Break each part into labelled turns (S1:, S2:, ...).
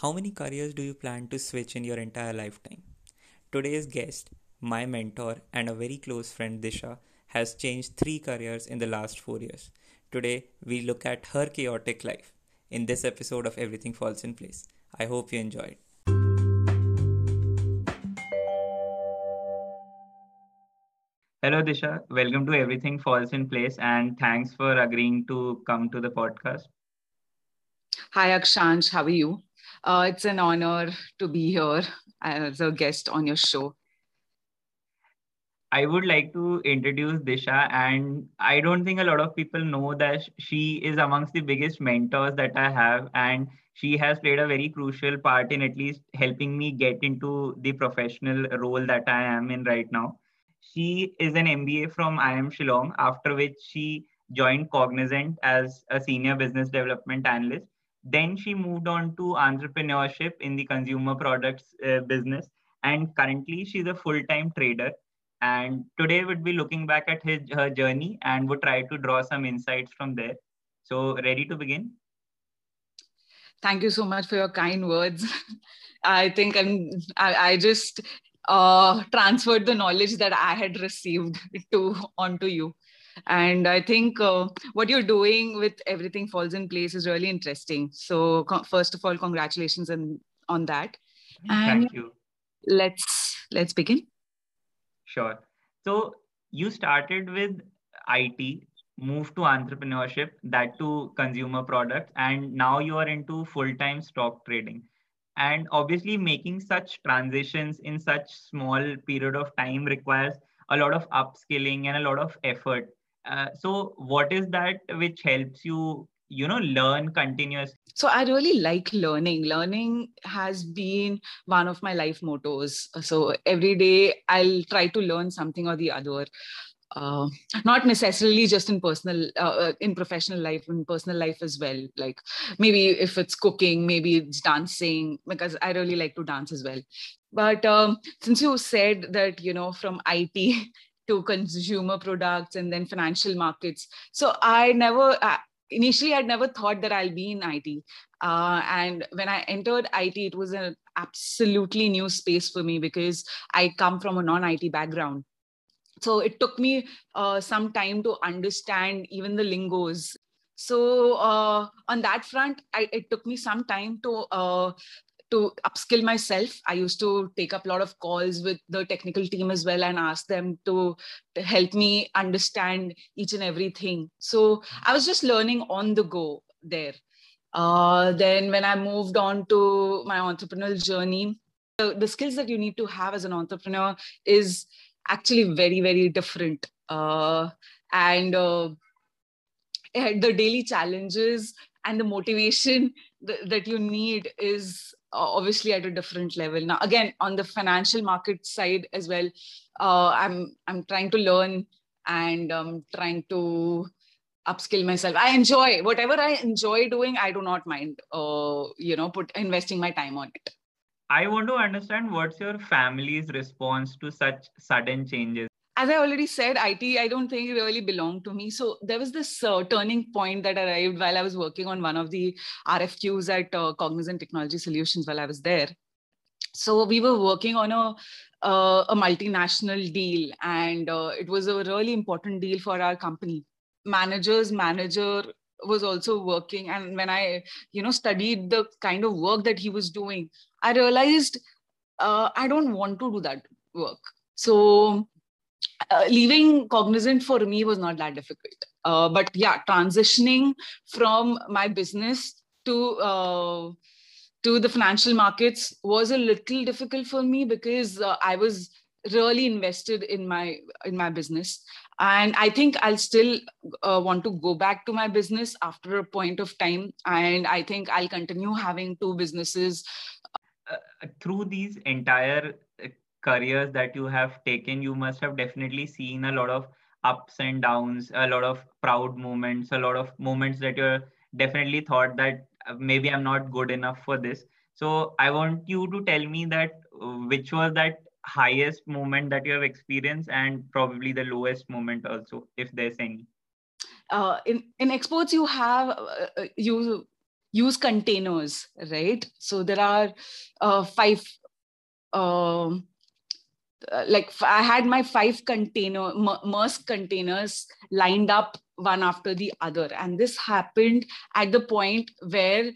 S1: How many careers do you plan to switch in your entire lifetime? Today's guest, my mentor and a very close friend Disha, has changed three careers in the last four years. Today, we look at her chaotic life in this episode of Everything Falls in Place. I hope you enjoyed. Hello, Disha. Welcome to Everything Falls in Place, and thanks for agreeing to come to the podcast.
S2: Hi, Akshansh. How are you? Uh, it's an honor to be here as a guest on your show.
S1: I would like to introduce Disha, and I don't think a lot of people know that she is amongst the biggest mentors that I have, and she has played a very crucial part in at least helping me get into the professional role that I am in right now. She is an MBA from IIM Shillong, after which she joined Cognizant as a senior business development analyst then she moved on to entrepreneurship in the consumer products uh, business. And currently, she's a full time trader. And today, we'd be looking back at his, her journey and would try to draw some insights from there. So, ready to begin?
S2: Thank you so much for your kind words. I think I'm, I, I just uh, transferred the knowledge that I had received to onto you and i think uh, what you're doing with everything falls in place is really interesting. So first of all congratulations on on that.
S1: And thank you.
S2: let's let's begin.
S1: Sure. So you started with it moved to entrepreneurship that to consumer products and now you are into full-time stock trading. And obviously making such transitions in such small period of time requires a lot of upskilling and a lot of effort uh, so what is that which helps you you know learn continuously
S2: so i really like learning. Learning has been one of my life mottos. So every day i'll try to learn something or the other. Uh, not necessarily just in personal uh, uh in professional life in personal life as well. Like maybe if it's cooking maybe it's dancing because i really like to dance as well. But um, since you said that you know from it to consumer products and then financial markets. So I never, uh, initially, I'd never thought that I'll be in IT. Uh, and when I entered IT, it was an absolutely new space for me because I come from a non IT background. So it took me uh, some time to understand even the lingos so uh, on that front I, it took me some time to uh, to upskill myself. I used to take up a lot of calls with the technical team as well and ask them to, to help me understand each and everything. So i was just learning on the go there. Uh, then when i moved on to my entrepreneurial journey the, the skills that you need to have as an entrepreneur is actually very very different. Uh, and uh, the daily challenges and the motivation th- that you need is obviously at a different level. Now again on the financial market side as well uh, i'm i'm trying to learn and um, trying to upskill myself. I enjoy whatever i enjoy doing i do not mind uh, you know put investing my time on it.
S1: I want to understand what's your family's response to such sudden changes
S2: as I already said, IT, I don't think it really belonged to me. So there was this uh, turning point that arrived while I was working on one of the RFQs at uh, Cognizant Technology Solutions while I was there. So we were working on a uh, a multinational deal, and uh, it was a really important deal for our company. Manager's manager was also working, and when I, you know, studied the kind of work that he was doing, I realized uh, I don't want to do that work. So uh, leaving cognizant for me was not that difficult. Uh, but yeah transitioning from my business to uh, to the financial markets was a little difficult for me because uh, i was really invested in my in my business. And i think i'll still uh, want to go back to my business after a point of time. And i think i'll continue having two businesses
S1: uh, through these entire careers that you have taken, you must have definitely seen a lot of ups and downs, a lot of proud moments, a lot of moments that you're definitely thought that uh, maybe I'm not good enough for this. So I want you to tell me that uh, which was that highest moment that you have experienced and probably the lowest moment also, if there's any.
S2: Uh, in in exports, you have uh, uh you use containers, right? So there are uh, five. Um, uh, like I had my five container Maersk containers lined up one after the other, and this happened at the point where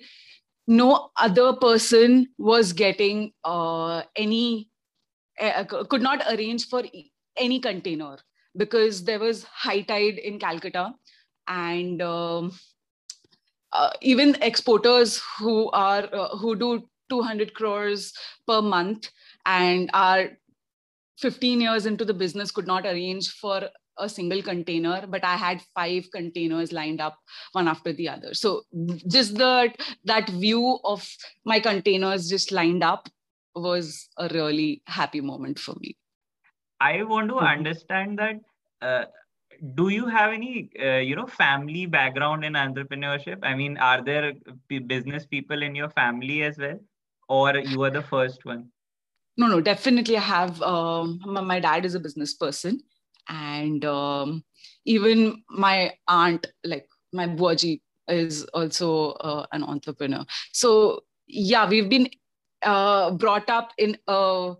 S2: no other person was getting uh, any uh, could not arrange for any container because there was high tide in Calcutta. And um, uh, even exporters who are uh, who do 200 crores per month and are 15 years into the business could not arrange for a single container but i had five containers lined up one after the other. So just the that view of my containers just lined up was a really happy moment for me.
S1: I want to mm-hmm. understand that uh, do you have any uh, you know family background in entrepreneurship? I mean are there business people in your family as well? Or you are the first one
S2: no no definitely i have um, my dad is a business person and um, even my aunt like my buaji is also uh, an entrepreneur. So yeah we've been uh, brought up in a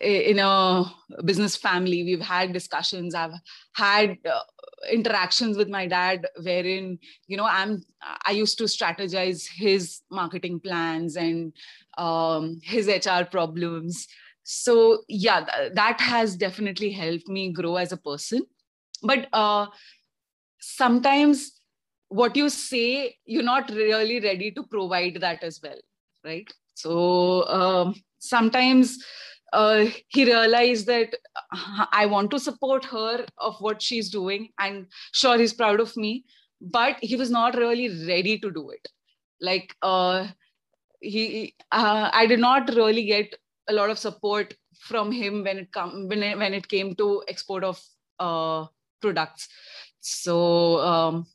S2: in a business family. We've had discussions. I've had uh, interactions with my dad wherein you know i'm i used to strategize his marketing plans and um, his hr problems. So yeah th- that has definitely helped me grow as a person. But uh, sometimes what you say you're not really ready to provide that as well right? So um, sometimes uh, he realized that uh, I want to support her of what she's doing, and sure he's proud of me, but he was not really ready to do it. Like uh, he, uh, I did not really get a lot of support from him when it come when it, when it came to export of uh, products. So um,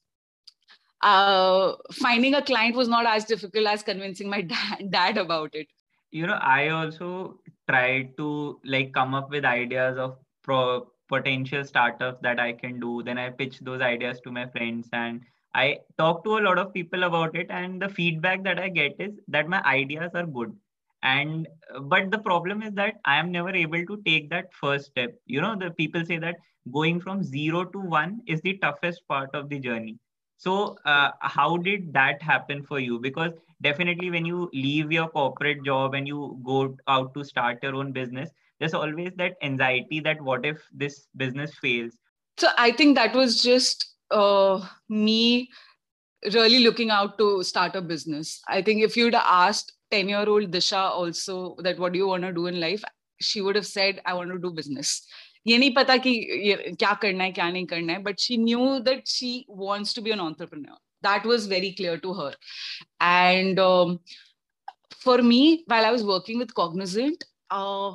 S2: finding a client was not as difficult as convincing my dad, dad about it
S1: you know i also tried to like come up with ideas of pro- potential startups that i can do. Then i pitch those ideas to my friends and i talk to a lot of people about it. And the feedback that i get is that my ideas are good. And but the problem is that i am never able to take that first step. You know the people say that going from 0 to 1 is the toughest part of the journey so uh, how did that happen for you? Because definitely when you leave your corporate job and you go out to start your own business there's always that anxiety that what if this business fails?
S2: So i think that was just uh, me really looking out to start a business. I think if you'd asked 10 year old disha also that what do you want to do in life she would have said i want to do business ये नहीं पता कि क्या करना है क्या नहीं करना है but she knew that she wants to be an entrepreneur that was very clear to her and um, for me while i was working with cognizant uh,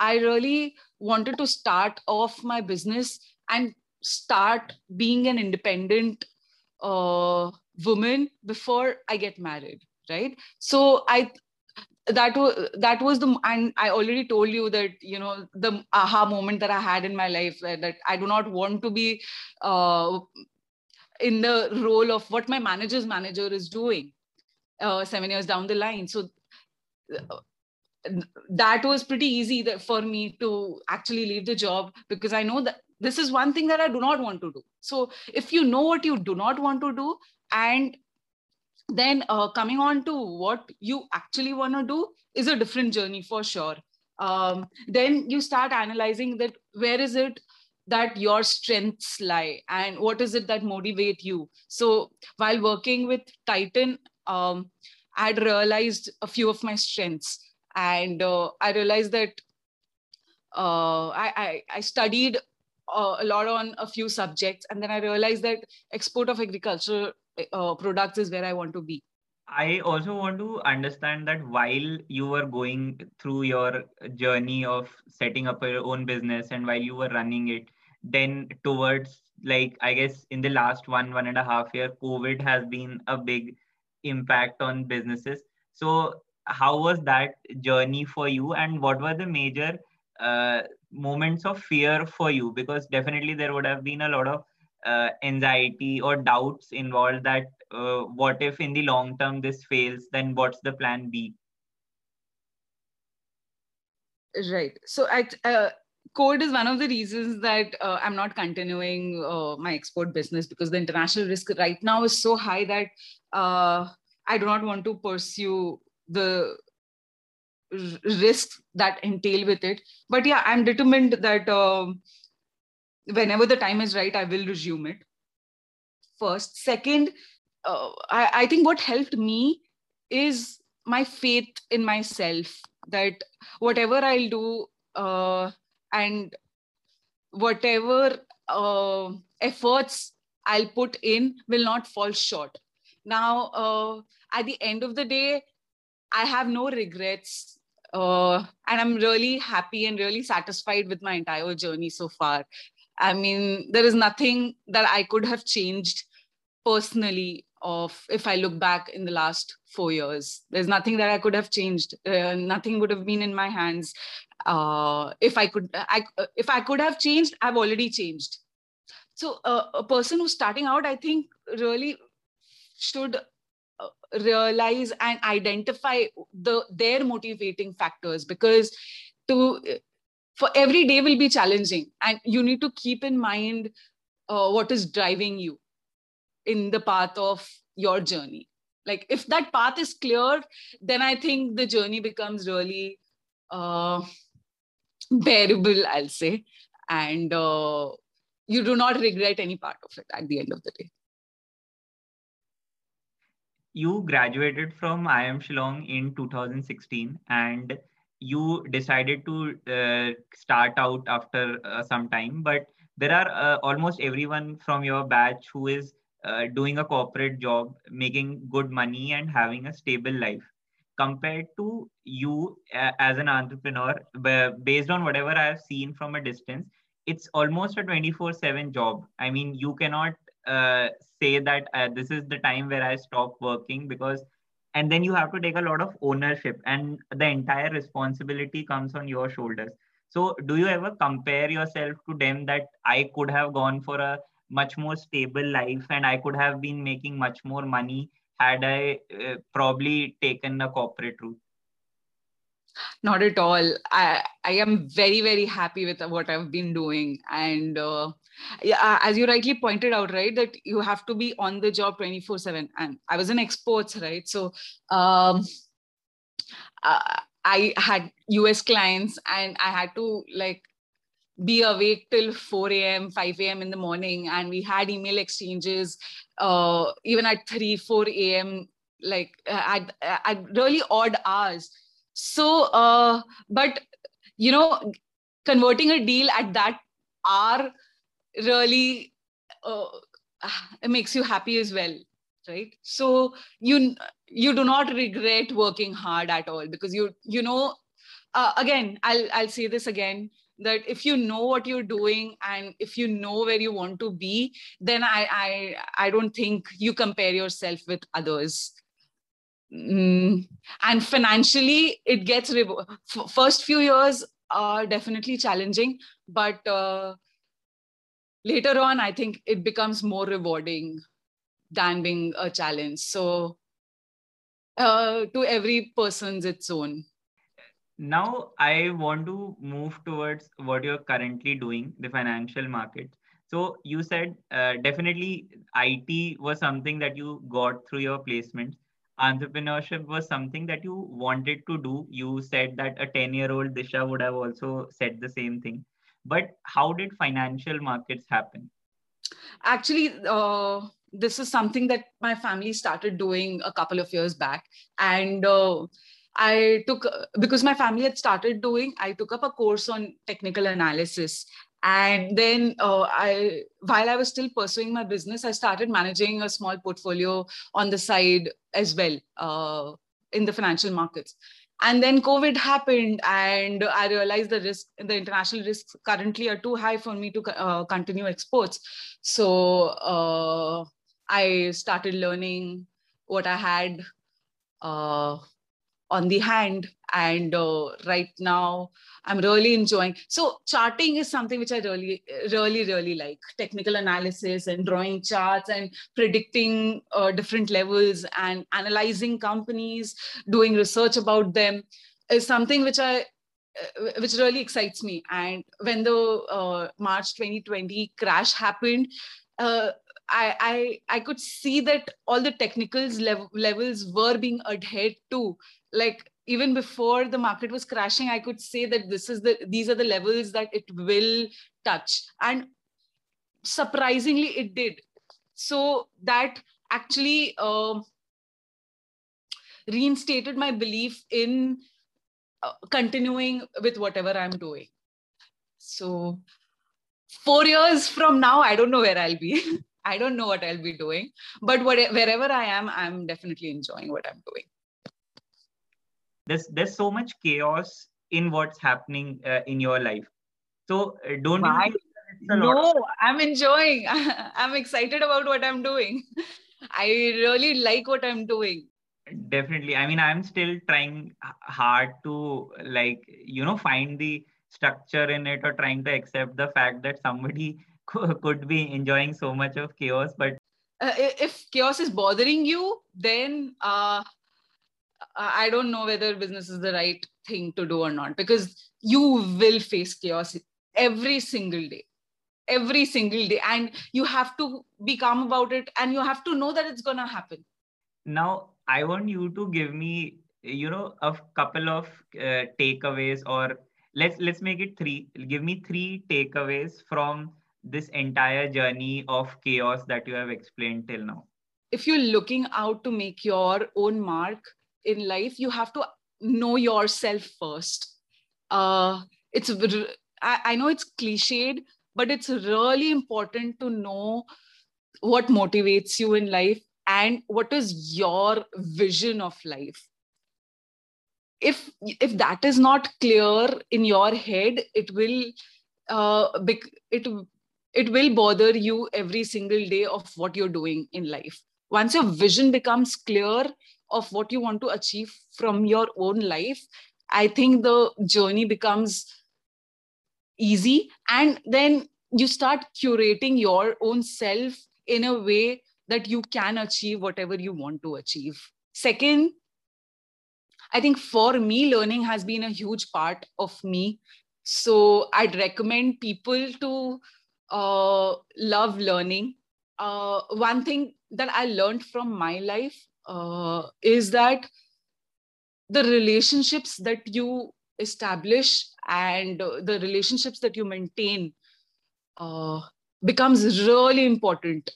S2: i really wanted to start off my business and start being an independent uh, woman before i get married right so i that was that was the and i already told you that you know the aha moment that i had in my life that, that i do not want to be uh, in the role of what my manager's manager is doing uh, seven years down the line. So uh, that was pretty easy for me to actually leave the job because I know that this is one thing that I do not want to do. So if you know what you do not want to do and then uh, coming on to what you actually want to do is a different journey for sure. Um, then you start analyzing that where is it that your strengths lie and what is it that motivate you so while working with titan um, i had realized a few of my strengths and uh, i realized that uh, I, I, I studied uh, a lot on a few subjects and then i realized that export of agriculture uh, products is where i want to be
S1: I also want to understand that while you were going through your journey of setting up your own business and while you were running it, then towards like I guess in the last one, one and a half year, COVID has been a big impact on businesses. So how was that journey for you and what were the major uh, moments of fear for you? Because definitely there would have been a lot of uh, anxiety or doubts involved that uh, what if in the long term this fails then what's the plan b?
S2: Right. So at uh, COVID is one of the reasons that uh, i'm not continuing uh, my export business because the international risk right now is so high that uh, i do not want to pursue the risks that entail with it. But yeah i'm determined that um, whenever the time is right i will resume it first. Second uh, I, I think what helped me is my faith in myself that whatever i'll do uh, and whatever uh, efforts i'll put in will not fall short. Now uh, at the end of the day i have no regrets uh, and i'm really happy and really satisfied with my entire journey so far i mean there is nothing that i could have changed personally of if i look back in the last four years. There's nothing that i could have changed. Uh, nothing would have been in my hands. Uh, if i could i if i could have changed i've already changed. So uh, a person who's starting out i think really should uh, realize and identify the their motivating factors because to for every day will be challenging and you need to keep in mind uh, what is driving you in the path of your journey. Like if that path is clear then i think the journey becomes really uh, bearable i'll say. And uh, you do not regret any part of it at the end of the day.
S1: You graduated from iim shillong in 2016 and you decided to uh, start out after uh, some time but there are uh, almost everyone from your batch who is uh, doing a corporate job, making good money, and having a stable life. Compared to you uh, as an entrepreneur, based on whatever I have seen from a distance, it's almost a 24 7 job. I mean, you cannot say that this is the time where I stop working because, and then you have to take a lot of ownership, and the entire responsibility comes on your shoulders. So, do you ever compare yourself to them that I could have gone for a much more stable life and i could have been making much more money had i uh, probably taken a corporate route?
S2: Not at all. I i am very very happy with what i've been doing. And uh, yeah as you rightly pointed out right that you have to be on the job 24 7 and i was in exports right? So um uh, i had us clients and i had to like be awake till 4 a.m 5 a.m in the morning. And we had email exchanges uh, even at 3 4 a.m like uh, at, at really odd hours. So uh, but you know converting a deal at that hour really uh, it makes you happy as well right so you you do not regret working hard at all because you you know uh, again i'll i'll say this again that if you know what you're doing and if you know where you want to be then i i i don't think you compare yourself with others mm. and financially it gets re- first few years are definitely challenging but uh, later on i think it becomes more rewarding than being a challenge. So uh, to every person's its own.
S1: Now i want to move towards what you're currently doing the financial market. so you said uh, definitely it was something that you got through your placements. Entrepreneurship was something that you wanted to do. You said that a 10 year old disha would have also said the same thing but how did financial markets happen
S2: actually uh, this is something that my family started doing a couple of years back and uh, I took, because my family had started doing, I took up a course on technical analysis. And then uh, I, while I was still pursuing my business, I started managing a small portfolio on the side as well uh, in the financial markets. And then COVID happened, and I realized the risk, the international risks currently are too high for me to uh, continue exports. So uh, I started learning what I had uh, on the hand and uh, right now i'm really enjoying. So charting is something which i really really really like. Technical analysis and drawing charts and predicting uh, different levels and analyzing companies doing research about them is something which i uh, which really excites me. And when the uh, march 2020 crash happened uh, I, I I could see that all the technicals lev- levels were being adhered to. Like even before the market was crashing, I could say that this is the these are the levels that it will touch, and surprisingly, it did. So that actually uh, reinstated my belief in uh, continuing with whatever I'm doing. So four years from now, I don't know where I'll be. I don't know what I'll be doing, but what, wherever I am, I'm definitely enjoying what I'm doing.
S1: There's there's so much chaos in what's happening uh, in your life. So uh, don't you?
S2: No, I'm enjoying. I'm excited about what I'm doing. I really like what I'm doing.
S1: Definitely. I mean, I'm still trying hard to like you know find the structure in it or trying to accept the fact that somebody could be enjoying so much of chaos but
S2: uh, if chaos is bothering you then uh, i don't know whether business is the right thing to do or not because you will face chaos every single day. Every single day. And you have to be calm about it and you have to know that it's going to happen.
S1: Now i want you to give me you know a couple of uh, takeaways or let's let's make it three give me three takeaways from this entire journey of chaos that you have explained till now?
S2: If you're looking out to make your own mark in life, you have to know yourself first. Uh, it's I, know it's cliched, but it's really important to know what motivates you in life and what is your vision of life if if that is not clear in your head it will uh, it it will bother you every single day of what you're doing in life. Once your vision becomes clear of what you want to achieve from your own life i think the journey becomes easy. And then you start curating your own self in a way that you can achieve whatever you want to achieve. Second i think for me learning has been a huge part of me. So i'd recommend people to uh, love learning. Uh, one thing that I learned from my life uh, is that the relationships that you establish and the relationships that you maintain uh, becomes really important.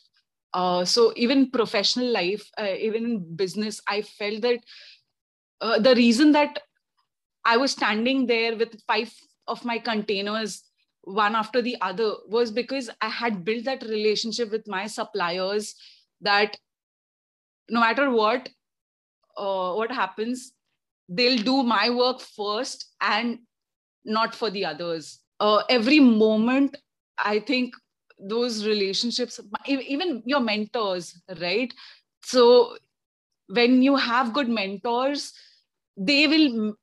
S2: Uh, so even professional life, even in business, I felt that the reason that I was standing there with five of my containers one after the other was because I had built that relationship with my suppliers that no matter what, uh, what happens, they'll do my work first and not for the others. Uh, every moment, I think those relationships, even your mentors, right? So when you have good mentors, they will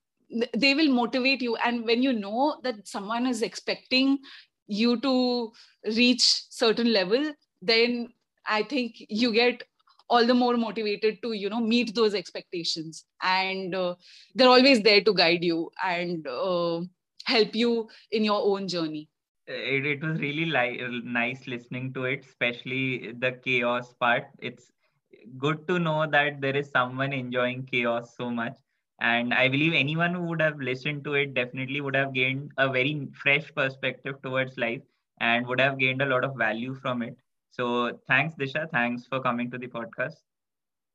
S2: they will motivate you. And when you know that someone is expecting you to reach certain level then i think you get all the more motivated to you know meet those expectations. And uh, they're always there to guide you and uh, help you in your own journey.
S1: It, it was really li- nice listening to it especially the chaos part. It's good to know that there is someone enjoying chaos so much and i believe anyone who would have listened to it definitely would have gained a very fresh perspective towards life and would have gained a lot of value from it so thanks disha thanks for coming to the podcast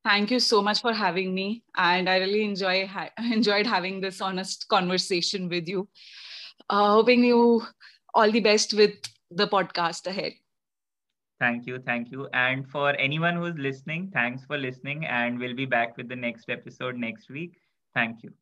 S2: thank you so much for having me and i really enjoy ha- enjoyed having this honest conversation with you uh, hoping you all the best with the podcast ahead
S1: Thank you. Thank you. And for anyone who's listening, thanks for listening. And we'll be back with the next episode next week. Thank you.